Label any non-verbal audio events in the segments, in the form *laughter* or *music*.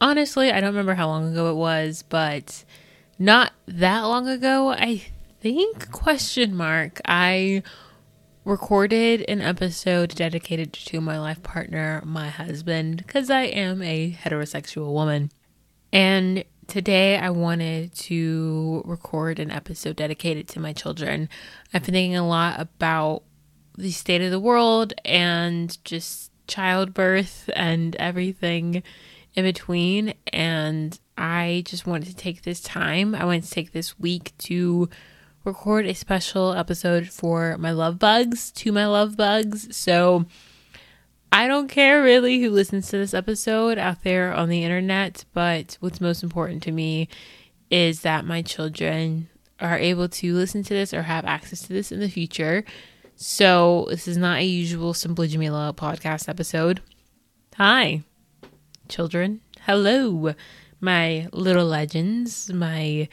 honestly, I don't remember how long ago it was, but not that long ago, I think question mark. I recorded an episode dedicated to my life partner, my husband, because I am a heterosexual woman. And today I wanted to record an episode dedicated to my children. I've been thinking a lot about the state of the world and just childbirth and everything in between. And I just wanted to take this time, I wanted to take this week to record a special episode for my love bugs, to my love bugs. So I don't care really who listens to this episode out there on the internet, but what's most important to me is that my children are able to listen to this or have access to this in the future. So this is not a usual Simply Jamilah podcast episode. Hi, children. Hello, my little legends, my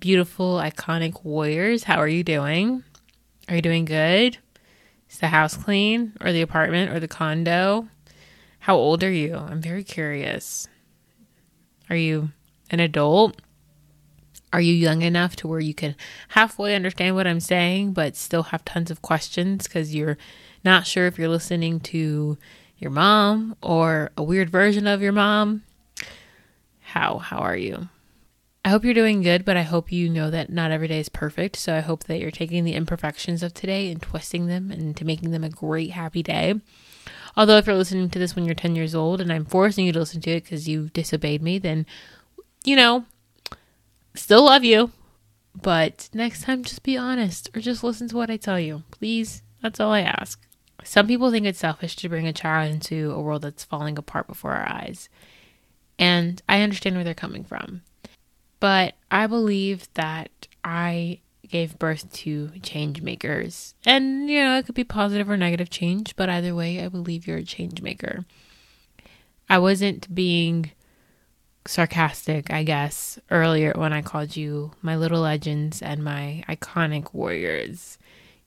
beautiful, iconic warriors. How are you doing? Are you doing good? Is the house clean or the apartment or the condo? How old are you? I'm very curious. Are you an adult? Are you young enough to where you can halfway understand what I'm saying, but still have tons of questions because you're not sure if you're listening to your mom or a weird version of your mom? How how are you? I hope you're doing good, but I hope you know that not every day is perfect. So I hope that you're taking the imperfections of today and twisting them into making them a great, happy day. Although, if you're listening to this when you're 10 years old and I'm forcing you to listen to it because you disobeyed me, then, you know, still love you. But next time, just be honest or just listen to what I tell you. Please. That's all I ask. Some people think it's selfish to bring a child into a world that's falling apart before our eyes. And I understand where they're coming from. But I believe that I gave birth to change makers. And, you know, it could be positive or negative change, but either way, I believe you're a change maker. I wasn't being sarcastic, I guess, earlier when I called you my little legends and my iconic warriors.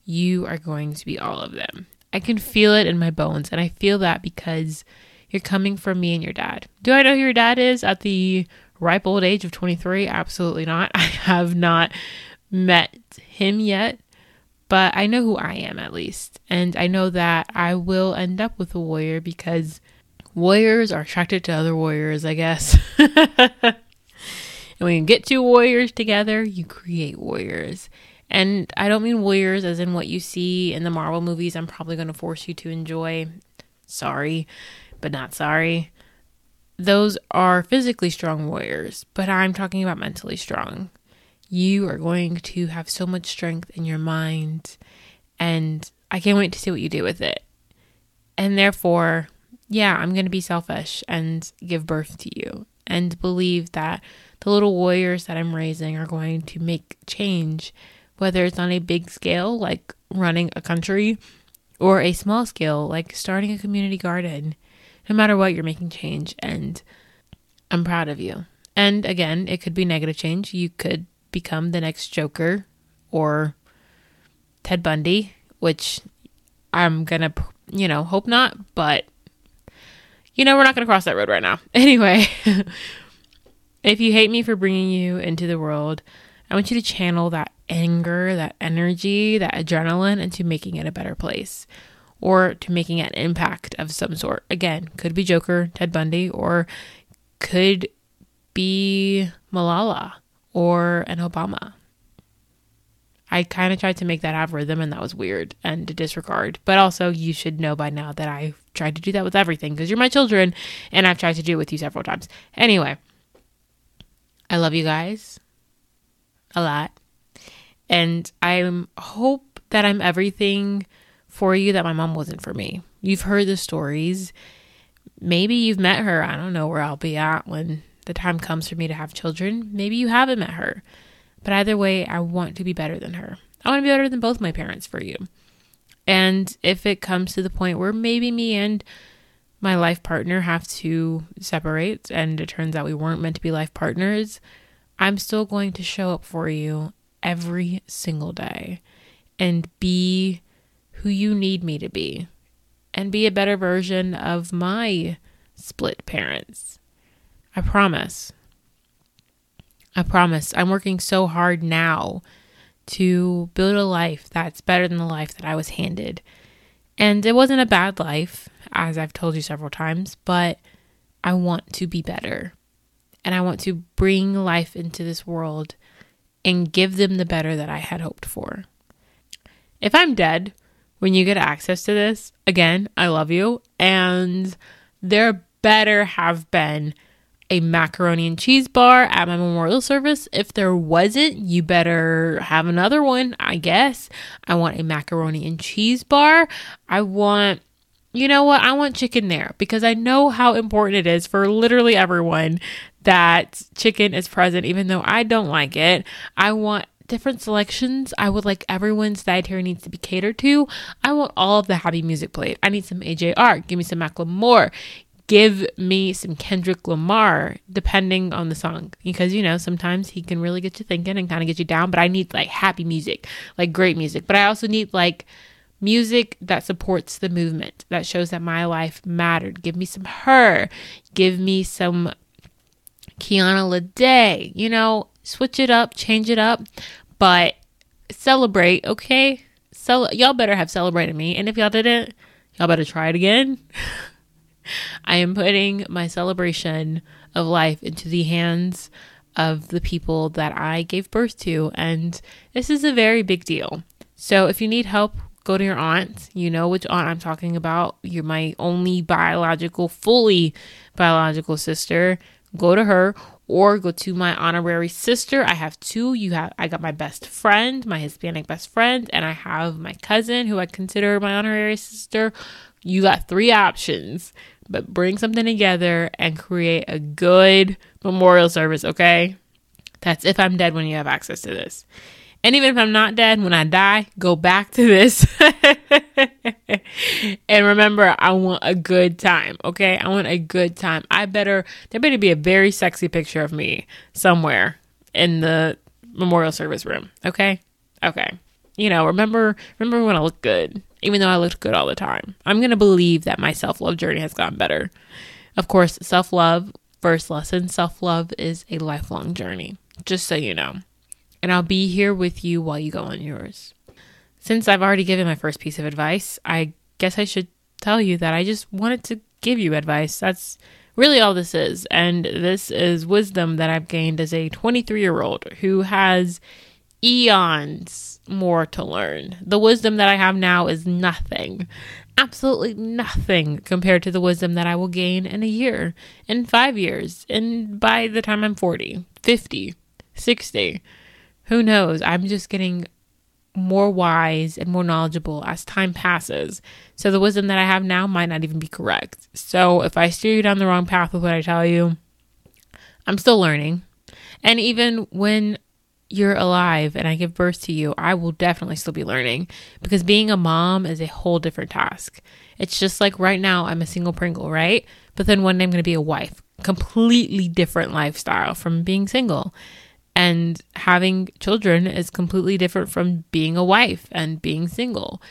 You are going to be all of them. I can feel it in my bones, and I feel that because you're coming from me and your dad. Do I know who your dad is at the ripe old age of 23? Absolutely not. *laughs* I have not met him yet, but I know who I am at least. And I know that I will end up with a warrior because warriors are attracted to other warriors, I guess. *laughs* and when you get two warriors together, you create warriors. And I don't mean warriors as in what you see in the Marvel movies, I'm probably going to force you to enjoy. Sorry, but not sorry those are physically strong warriors, but I'm talking about mentally strong. You are going to have so much strength in your mind, and I can't wait to see what you do with it. And therefore, yeah, I'm going to be selfish and give birth to you and believe that the little warriors that I'm raising are going to make change, whether it's on a big scale, like running a country, or a small scale, like starting a community garden no matter what, you're making change, and I'm proud of you. And again, it could be negative change. You could become the next Joker or Ted Bundy, which I'm gonna, you know, hope not, but you know, we're not gonna cross that road right now. *laughs* Anyway, *laughs* if you hate me for bringing you into the world, I want you to channel that anger, that energy, that adrenaline into making it a better place or to making an impact of some sort. Again, could be Joker, Ted Bundy, or could be Malala or an Obama. I kind of tried to make that have rhythm and that was weird and to disregard. But also, you should know by now that I've tried to do that with everything because you're my children and I've tried to do it with you several times. Anyway, I love you guys a lot. And I hope that I'm everything for you that my mom wasn't for me. You've heard the stories. Maybe you've met her. I don't know where I'll be at when the time comes for me to have children. Maybe you haven't met her. But either way, I want to be better than her. I want to be better than both my parents for you. And if it comes to the point where maybe me and my life partner have to separate and it turns out we weren't meant to be life partners, I'm still going to show up for you every single day and be who you need me to be and be a better version of my split parents. I promise. I promise. I'm working so hard now to build a life that's better than the life that I was handed. And it wasn't a bad life, as I've told you several times, but I want to be better. And I want to bring life into this world and give them the better that I had hoped for. If I'm dead when you get access to this, again, I love you. And there better have been a macaroni and cheese bar at my memorial service. If there wasn't, you better have another one, I guess. I want a macaroni and cheese bar. I want, you know what? I want chicken there because I know how important it is for literally everyone that chicken is present, even though I don't like it. I want different selections. I would like everyone's dietary needs to be catered to. I want all of the happy music played. I need some AJR. Give me some Macklemore give me some Kendrick Lamar, depending on the song. Because, you know, sometimes he can really get you thinking and kind of get you down, but I need like happy music, like great music. But I also need like music that supports the movement, that shows that my life mattered. Give me some H.E.R., give me some Kiana Lede, you know, switch it up, change it up, but celebrate, okay? Y'all better have celebrated me. And if y'all didn't, y'all better try it again. *laughs* I am putting my celebration of life into the hands of the people that I gave birth to. And this is a very big deal. So if you need help, go to your aunt. You know which aunt I'm talking about. You're my only biological, fully biological sister. Go to her or go to my honorary sister. I have two. You have I got my best friend, my Hispanic best friend, and I have my cousin who I consider my honorary sister. You got three options but bring something together and create a good memorial service, okay? That's if I'm dead when you have access to this. And even if I'm not dead, when I die, go back to this. *laughs* and remember, I want a good time, okay? I want a good time. I better, there better be a very sexy picture of me somewhere in the memorial service room, okay? Okay. You know, remember, remember when I look good even though I looked good all the time. I'm going to believe that my self love journey has gotten better. Of course, self love, first lesson self love is a lifelong journey, just so you know. And I'll be here with you while you go on yours. Since I've already given my first piece of advice, I guess I should tell you that I just wanted to give you advice. That's really all this is. And this is wisdom that I've gained as a 23 year old who has eons more to learn. The wisdom that I have now is nothing, absolutely nothing compared to the wisdom that I will gain in a year, in five years, and by the time I'm 40, 50, 60. Who knows? I'm just getting more wise and more knowledgeable as time passes. So the wisdom that I have now might not even be correct. So if I steer you down the wrong path with what I tell you, I'm still learning. And even when you're alive and I give birth to you, I will definitely still be learning because being a mom is a whole different task. It's just like right now, I'm a single Pringle, right? But then one day I'm going to be a wife. Completely different lifestyle from being single. And having children is completely different from being a wife and being single.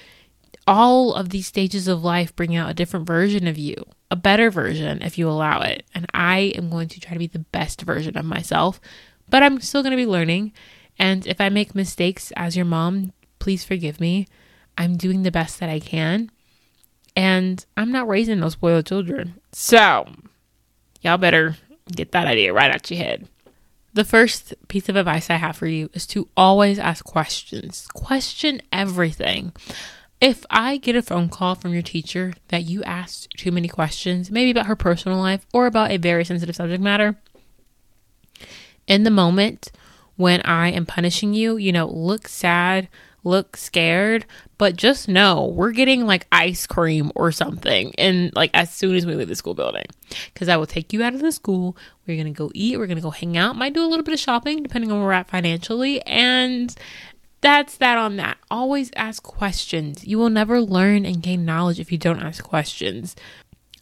All of these stages of life bring out a different version of you, a better version if you allow it. And I am going to try to be the best version of myself but I'm still going to be learning. And if I make mistakes as your mom, please forgive me. I'm doing the best that I can. And I'm not raising those spoiled children. So, y'all better get that idea right out your head. The first piece of advice I have for you is to always ask questions. Question everything. If I get a phone call from your teacher that you asked too many questions, maybe about her personal life or about a very sensitive subject matter, in the moment when I am punishing you, you know, look sad, look scared, but just know we're getting like ice cream or something. And like as soon as we leave the school building, because I will take you out of the school. We're going to go eat. We're going to go hang out. Might do a little bit of shopping depending on where we're at financially. And that's that on that. Always ask questions. You will never learn and gain knowledge if you don't ask questions.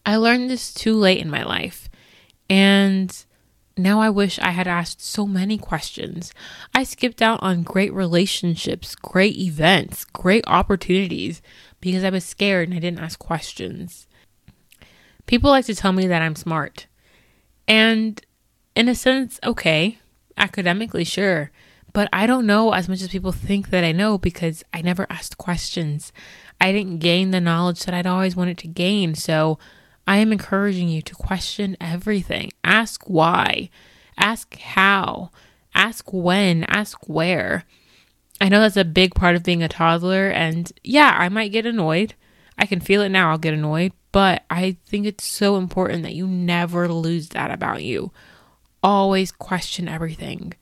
I learned this too late in my life. And now I wish I had asked so many questions. I skipped out on great relationships, great events, great opportunities because I was scared and I didn't ask questions. People like to tell me that I'm smart. And in a sense, okay, academically, sure. But I don't know as much as people think that I know because I never asked questions. I didn't gain the knowledge that I'd always wanted to gain. So I am encouraging you to question everything. Ask why, ask how, ask when, ask where. I know that's a big part of being a toddler. And yeah, I might get annoyed. I can feel it now. I'll get annoyed. But I think it's so important that you never lose that about you. Always question everything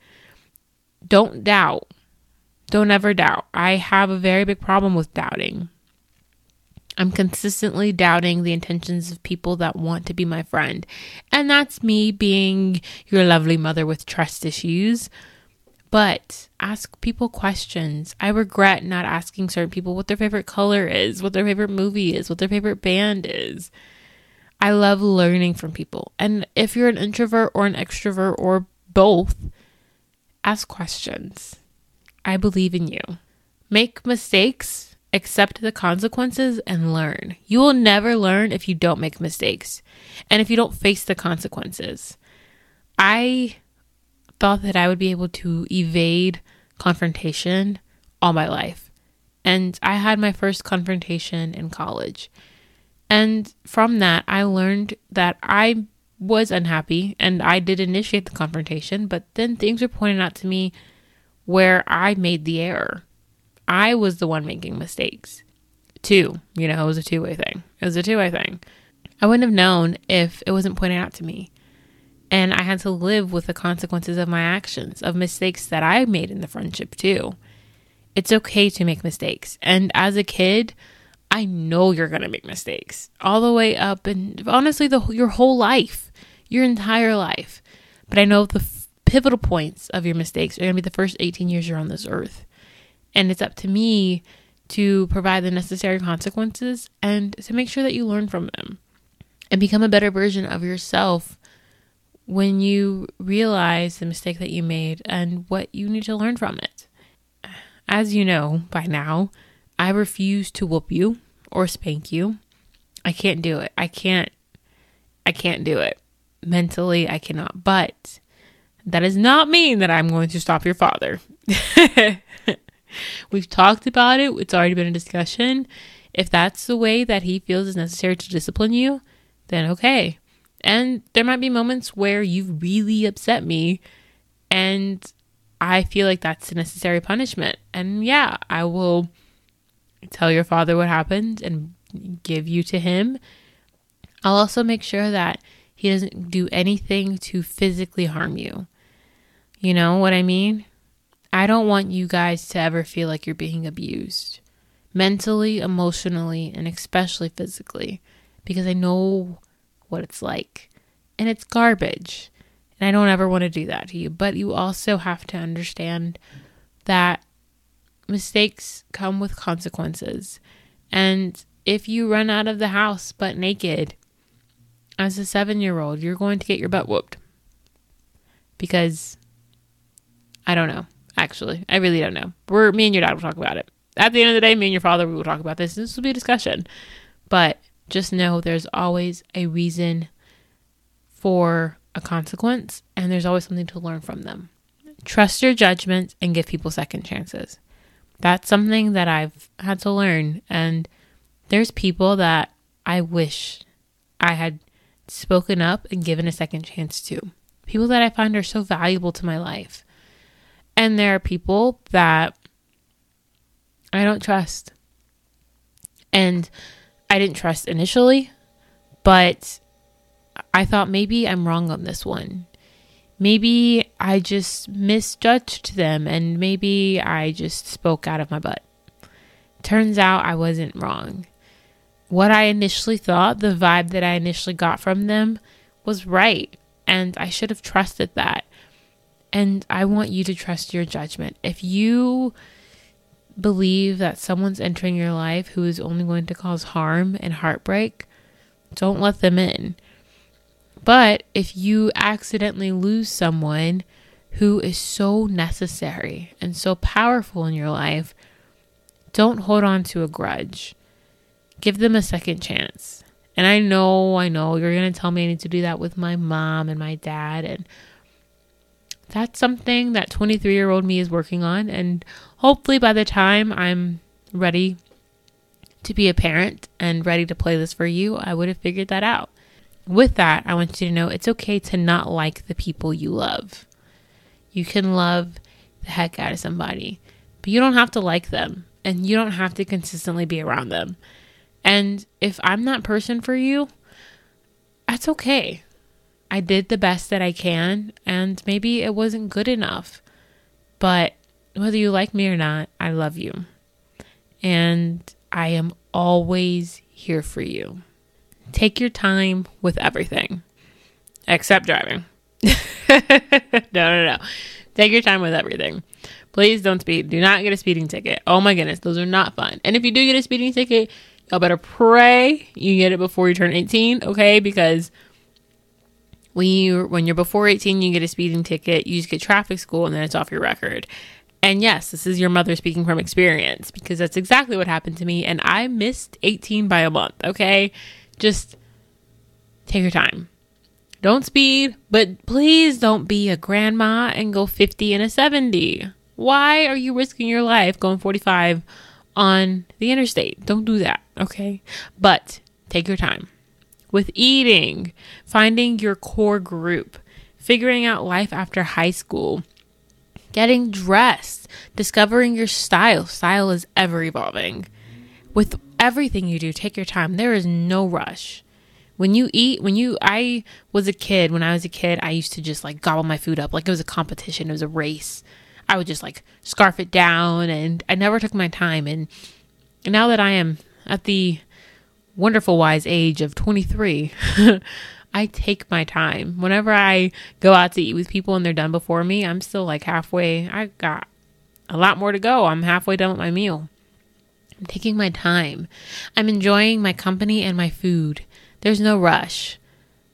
don't doubt. Don't ever doubt. I have a very big problem with doubting. I'm consistently doubting the intentions of people that want to be my friend. And that's me being your lovely mother with trust issues. But ask people questions. I regret not asking certain people what their favorite color is, what their favorite movie is, what their favorite band is. I love learning from people. And if you're an introvert or an extrovert or both, Ask questions. I believe in you. Make mistakes, accept the consequences, and learn. You will never learn if you don't make mistakes and if you don't face the consequences. I thought that I would be able to evade confrontation all my life. And I had my first confrontation in college. And from that, I learned that I was unhappy and I did initiate the confrontation, but then things were pointed out to me where I made the error. I was the one making mistakes. Two, you know, it was a two way thing. It was a two way thing. I wouldn't have known if it wasn't pointed out to me. And I had to live with the consequences of my actions, of mistakes that I made in the friendship too. It's okay to make mistakes. And as a kid, I know you're going to make mistakes all the way up and honestly the your whole life, your entire life. But I know the f- pivotal points of your mistakes are going to be the first 18 years you're on this earth. And it's up to me to provide the necessary consequences and to make sure that you learn from them and become a better version of yourself when you realize the mistake that you made and what you need to learn from it. As you know by now, I refuse to whoop you or spank you. I can't do it. I can't I can't do it. Mentally, I cannot. But that does not mean that I'm going to stop your father. *laughs* We've talked about it. It's already been a discussion. If that's the way that he feels is necessary to discipline you, then okay. And there might be moments where you've really upset me and I feel like that's a necessary punishment. And yeah, I will tell your father what happened and give you to him. I'll also make sure that he doesn't do anything to physically harm you. You know what I mean? I don't want you guys to ever feel like you're being abused mentally, emotionally, and especially physically because I know what it's like. And it's garbage. And I don't ever want to do that to you. But you also have to understand that mistakes come with consequences. And if you run out of the house but naked as a seven year old, you're going to get your butt whooped. Because I don't know. Actually, I really don't know. We're me and your dad will talk about it. At the end of the day, me and your father we will talk about this. This will be a discussion. But just know there's always a reason for a consequence and there's always something to learn from them. Trust your judgments and give people second chances that's something that I've had to learn. And there's people that I wish I had spoken up and given a second chance to. People that I find are so valuable to my life. And there are people that I don't trust. And I didn't trust initially, but I thought maybe I'm wrong on this one maybe I just misjudged them and maybe I just spoke out of my butt. Turns out I wasn't wrong. What I initially thought, the vibe that I initially got from them, was right. And I should have trusted that. And I want you to trust your judgment. If you believe that someone's entering your life who is only going to cause harm and heartbreak, don't let them in. But if you accidentally lose someone who is so necessary and so powerful in your life, don't hold on to a grudge. Give them a second chance And I know, I know you're going to tell me I need to do that with my mom and my dad. And that's something that 23 year old me is working on. And hopefully by the time I'm ready to be a parent and ready to play this for you, I would have figured that out. With that, I want you to know it's okay to not like the people you love. You can love the heck out of somebody, but you don't have to like them and you don't have to consistently be around them. And if I'm that person for you, that's okay. I did the best that I can, and maybe it wasn't good enough. But whether you like me or not, I love you. And I am always here for you. Take your time with everything, except driving. *laughs* no, no, no. Take your time with everything. Please don't speed. Do not get a speeding ticket. Oh my goodness, those are not fun. And if you do get a speeding ticket, y'all better pray you get it before you turn 18, okay? Because when you when you're before 18, you get a speeding ticket, you just get traffic school and then it's off your record. And yes, this is your mother speaking from experience because that's exactly what happened to me and I missed 18 by a month, okay? Just take your time. Don't speed, but please don't be a grandma and go 50 and a 70. Why are you risking your life going 45 on the interstate? Don't do that, okay? But take your time. With eating, finding your core group, figuring out life after high school, getting dressed, discovering your style. Style is ever evolving. With everything you do, take your time. There is no rush when you eat when you i was a kid when i was a kid i used to just like gobble my food up like it was a competition it was a race i would just like scarf it down and i never took my time and now that i am at the wonderful wise age of 23 *laughs* i take my time whenever i go out to eat with people and they're done before me i'm still like halfway i got a lot more to go i'm halfway done with my meal i'm taking my time i'm enjoying my company and my food there's no rush.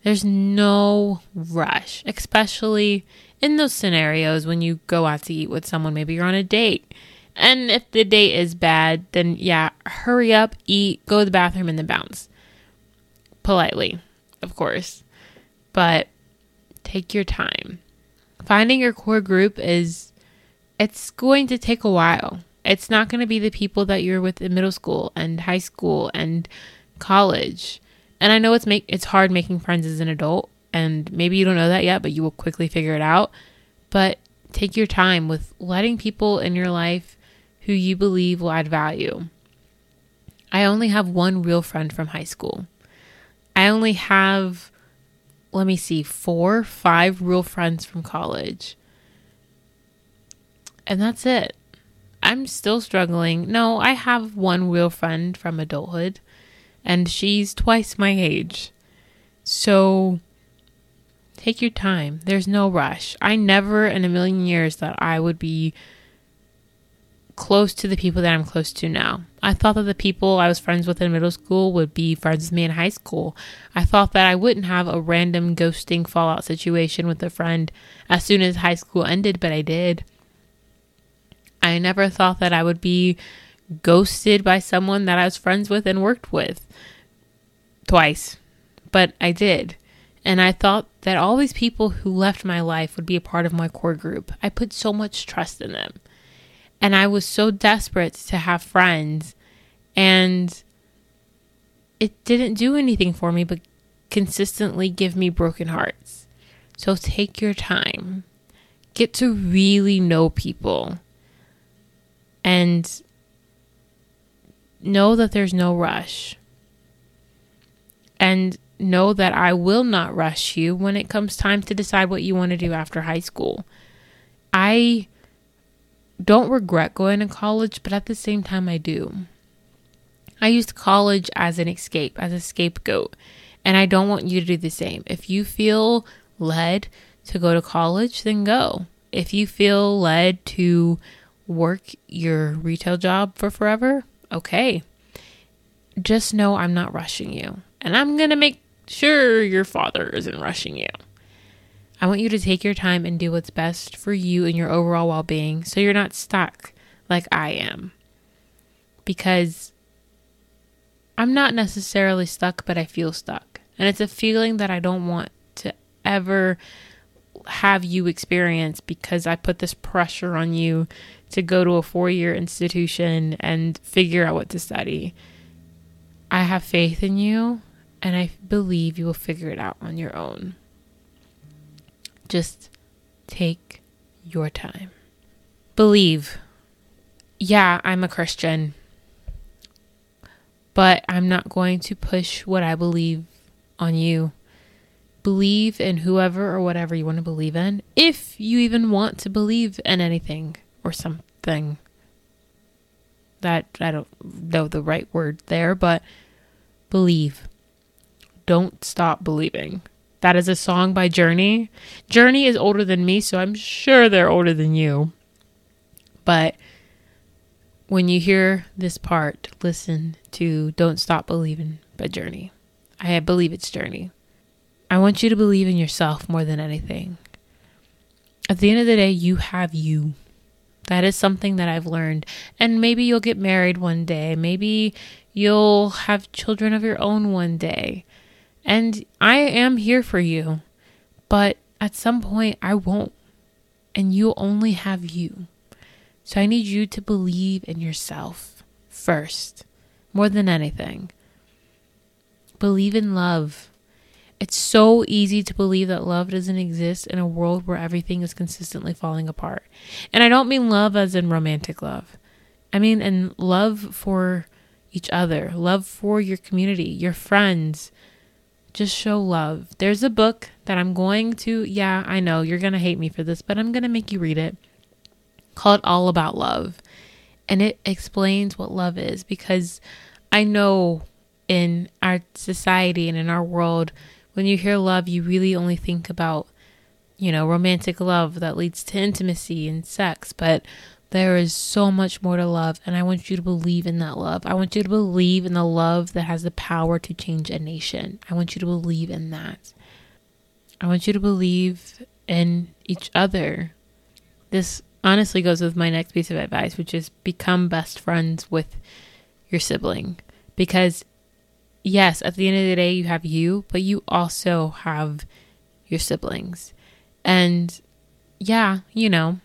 There's no rush, especially in those scenarios when you go out to eat with someone. Maybe you're on a date. And if the date is bad, then yeah, hurry up, eat, go to the bathroom, and then bounce. Politely, of course. But take your time. Finding your core group is, it's going to take a while. It's not going to be the people that you're with in middle school and high school and college. And I know it's make it's hard making friends as an adult and maybe you don't know that yet, but you will quickly figure it out. But take your time with letting people in your life who you believe will add value. I only have one real friend from high school. I only have let me see, four, five real friends from college. And that's it. I'm still struggling. No, I have one real friend from adulthood and she's twice my age. So take your time. There's no rush. I never in a million years thought I would be close to the people that I'm close to now. I thought that the people I was friends with in middle school would be friends with me in high school. I thought that I wouldn't have a random ghosting fallout situation with a friend as soon as high school ended, but I did. I never thought that I would be ghosted by someone that I was friends with and worked with twice, but I did. And I thought that all these people who left my life would be a part of my core group. I put so much trust in them. And I was so desperate to have friends. And it didn't do anything for me but consistently give me broken hearts. So take your time. Get to really know people. And know that there's no rush. And know that I will not rush you when it comes time to decide what you want to do after high school. I don't regret going to college, but at the same time, I do. I used college as an escape, as a scapegoat, and I don't want you to do the same. If you feel led to go to college, then go. If you feel led to work your retail job for forever, okay. Just know I'm not rushing you. And I'm to make sure your father isn't rushing you. I want you to take your time and do what's best for you and your overall well being so you're not stuck like I am. Because I'm not necessarily stuck, but I feel stuck. And it's a feeling that I don't want to ever have you experience because I put this pressure on you to go to a four year institution and figure out what to study. I have faith in you and I believe you will figure it out on your own. Just take your time. Believe. Yeah, I'm a Christian, but I'm not going to push what I believe on you. Believe in whoever or whatever you want to believe in, if you even want to believe in anything or something. That I don't know the right word there, but believe. Don't stop believing. That is a song by Journey. Journey is older than me, so I'm sure they're older than you. But when you hear this part, listen to Don't Stop Believing by Journey. I believe it's Journey. I want you to believe in yourself more than anything. At the end of the day, you have you. That is something that I've learned. And maybe you'll get married one day. Maybe you'll have children of your own one day. And I am here for you. But at some point, I won't. And you'll only have you. So I need you to believe in yourself first, more than anything. Believe in love. It's so easy to believe that love doesn't exist in a world where everything is consistently falling apart. And I don't mean love as in romantic love. I mean in love for each other, love for your community, your friends, just show love. There's a book that I'm going to, yeah, I know you're going to hate me for this, but I'm going to make you read it called All About Love. And it explains what love is because I know in our society and in our world, when you hear love, you really only think about, you know, romantic love that leads to intimacy and sex. But there is so much more to love, and I want you to believe in that love. I want you to believe in the love that has the power to change a nation. I want you to believe in that. I want you to believe in each other. This honestly goes with my next piece of advice, which is become best friends with your sibling. Because, yes, at the end of the day, you have you, but you also have your siblings. And yeah, you know,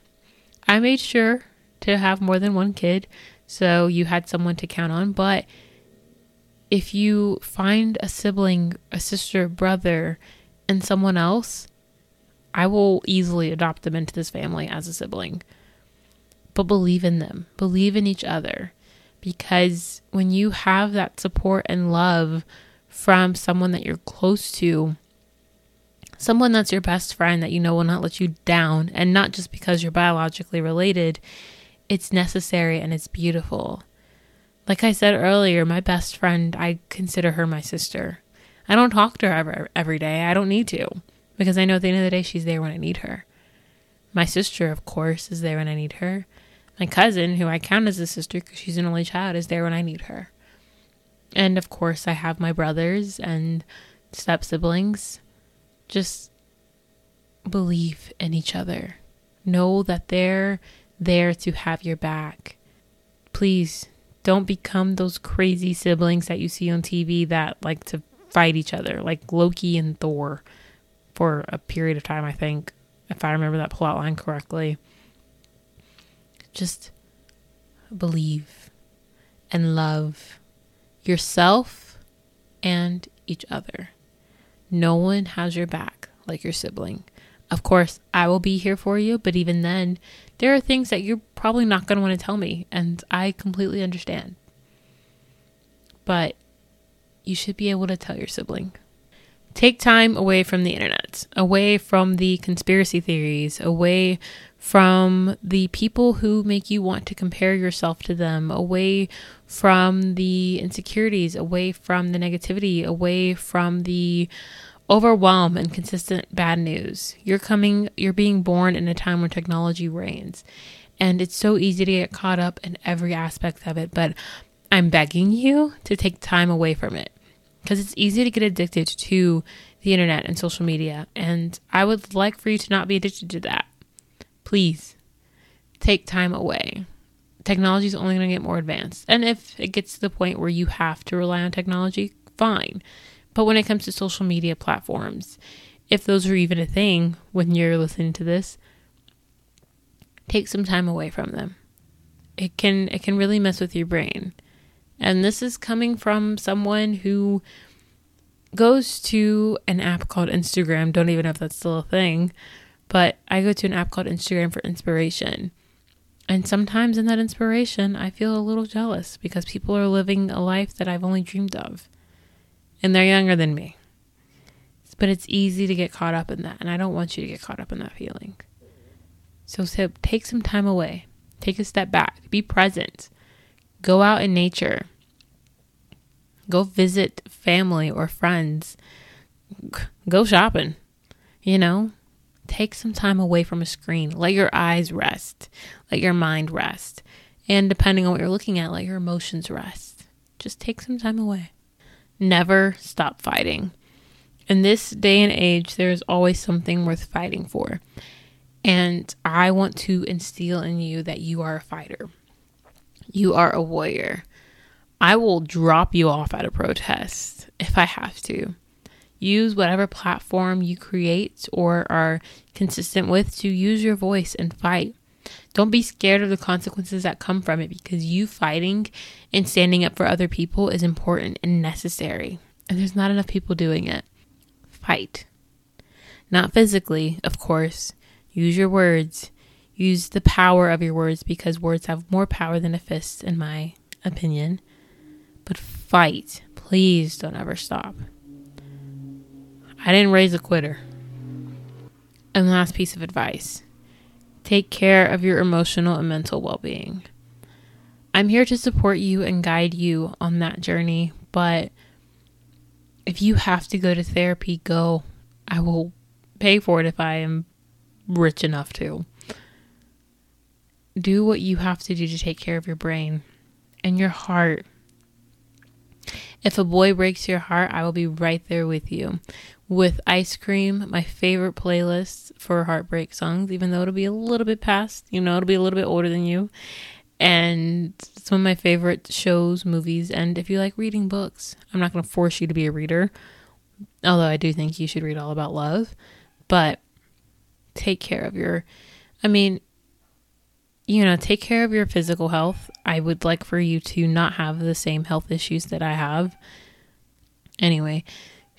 I made sure to have more than one kid. So you had someone to count on. But if you find a sibling, a sister, brother, and someone else, I will easily adopt them into this family as a sibling. But believe in them, believe in each other. Because when you have that support and love from someone that you're close to, someone that's your best friend that you know will not let you down, and not just because you're biologically related, it's necessary and it's beautiful. Like I said earlier, my best friend, I consider her my sister. I don't talk to her ever, every day. I don't need to because I know at the end of the day she's there when I need her. My sister, of course, is there when I need her. My cousin, who I count as a sister because she's an only child, is there when I need her. And of course, I have my brothers and step siblings. Just believe in each other. Know that they're there to have your back. Please don't become those crazy siblings that you see on TV that like to fight each other, like Loki and Thor for a period of time, I think, if I remember that plot line correctly. Just believe and love yourself and each other. No one has your back like your sibling. Of course, I will be here for you, but even then, there are things that you're probably not going to want to tell me, and I completely understand. But you should be able to tell your sibling. Take time away from the internet, away from the conspiracy theories, away from the people who make you want to compare yourself to them, away from the insecurities, away from the negativity, away from the overwhelm and consistent bad news. You're coming, you're being born in a time where technology reigns. And it's so easy to get caught up in every aspect of it. But I'm begging you to take time away from it because it's easy to get addicted to the internet and social media. And I would like for you to not be addicted to that. Please take time away. technology is only going to get more advanced. And if it gets to the point where you have to rely on technology, fine. But when it comes to social media platforms, if those are even a thing when you're listening to this, take some time away from them. It can it can really mess with your brain. And this is coming from someone who goes to an app called Instagram. Don't even know if that's still a thing, but I go to an app called Instagram for inspiration. And sometimes in that inspiration, I feel a little jealous because people are living a life that I've only dreamed of. And they're younger than me. But it's easy to get caught up in that. And I don't want you to get caught up in that feeling. So, so take some time away, take a step back, be present, go out in nature, go visit family or friends, go shopping, you know, take some time away from a screen. Let your eyes rest. Let your mind rest. And depending on what you're looking at, let your emotions rest. Just take some time away. Never stop fighting. In this day and age, there is always something worth fighting for. And I want to instill in you that you are a fighter. You are a warrior. I will drop you off at a protest if I have to. Use whatever platform you create or are consistent with to use your voice and fight. Don't be scared of the consequences that come from it because you fighting and standing up for other people is important and necessary. And there's not enough people doing it. Fight. Not physically, of course. Use your words. Use the power of your words because words have more power than a fist, in my opinion. But fight. Please don't ever stop. I didn't raise a quitter. And last piece of advice take care of your emotional and mental well being. I'm here to support you and guide you on that journey, but if you have to go to therapy, go. I will pay for it if I am rich enough to. Do what you have to do to take care of your brain and your heart. If a boy breaks your heart, I will be right there with you with Ice Cream, my favorite playlist for heartbreak songs, even though it'll be a little bit past, you know, it'll be a little bit older than you. And some of my favorite shows, movies, and if you like reading books, I'm not going to force you to be a reader, although I do think you should read all about love. But take care of your, I mean, you know, take care of your physical health. I would like for you to not have the same health issues that I have. Anyway,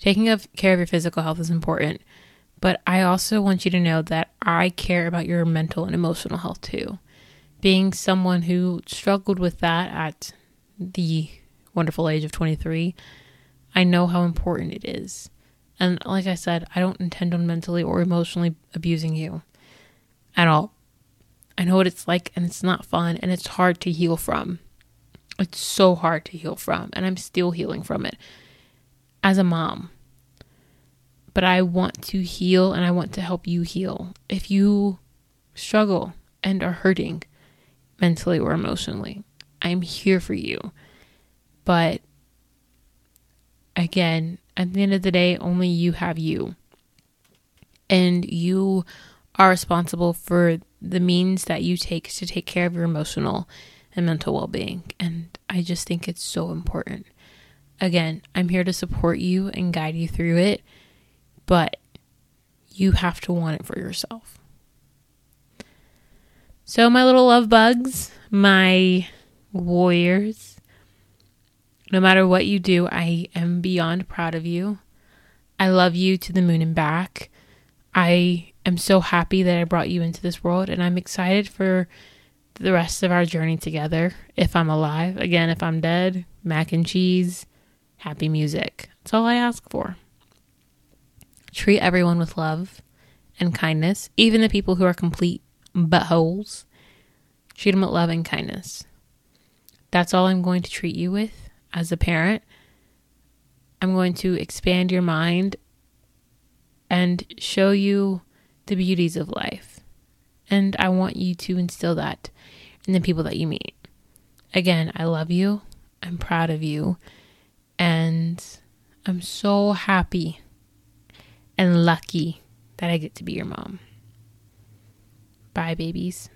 Taking care of your physical health is important, but I also want you to know that I care about your mental and emotional health too. Being someone who struggled with that at the wonderful age of 23, I know how important it is. And like I said, I don't intend on mentally or emotionally abusing you at all. I know what it's like, and it's not fun, and it's hard to heal from. It's so hard to heal from, and I'm still healing from it as a mom. But I want to heal and I want to help you heal. If you struggle and are hurting mentally or emotionally, I'm here for you. But again, at the end of the day, only you have you. And you are responsible for the means that you take to take care of your emotional and mental well being. And I just think it's so important. Again, I'm here to support you and guide you through it, but you have to want it for yourself. So, my little love bugs, my warriors, no matter what you do, I am beyond proud of you. I love you to the moon and back. I am so happy that I brought you into this world, and I'm excited for the rest of our journey together. If I'm alive, again, if I'm dead, mac and cheese, happy music. That's all I ask for. Treat everyone with love and kindness, even the people who are complete buttholes. Treat them with love and kindness. That's all I'm going to treat you with as a parent. I'm going to expand your mind and show you the beauties of life. And I want you to instill that in the people that you meet. Again, I love you. I'm proud of you. And I'm so happy and lucky that I get to be your mom. Bye, babies.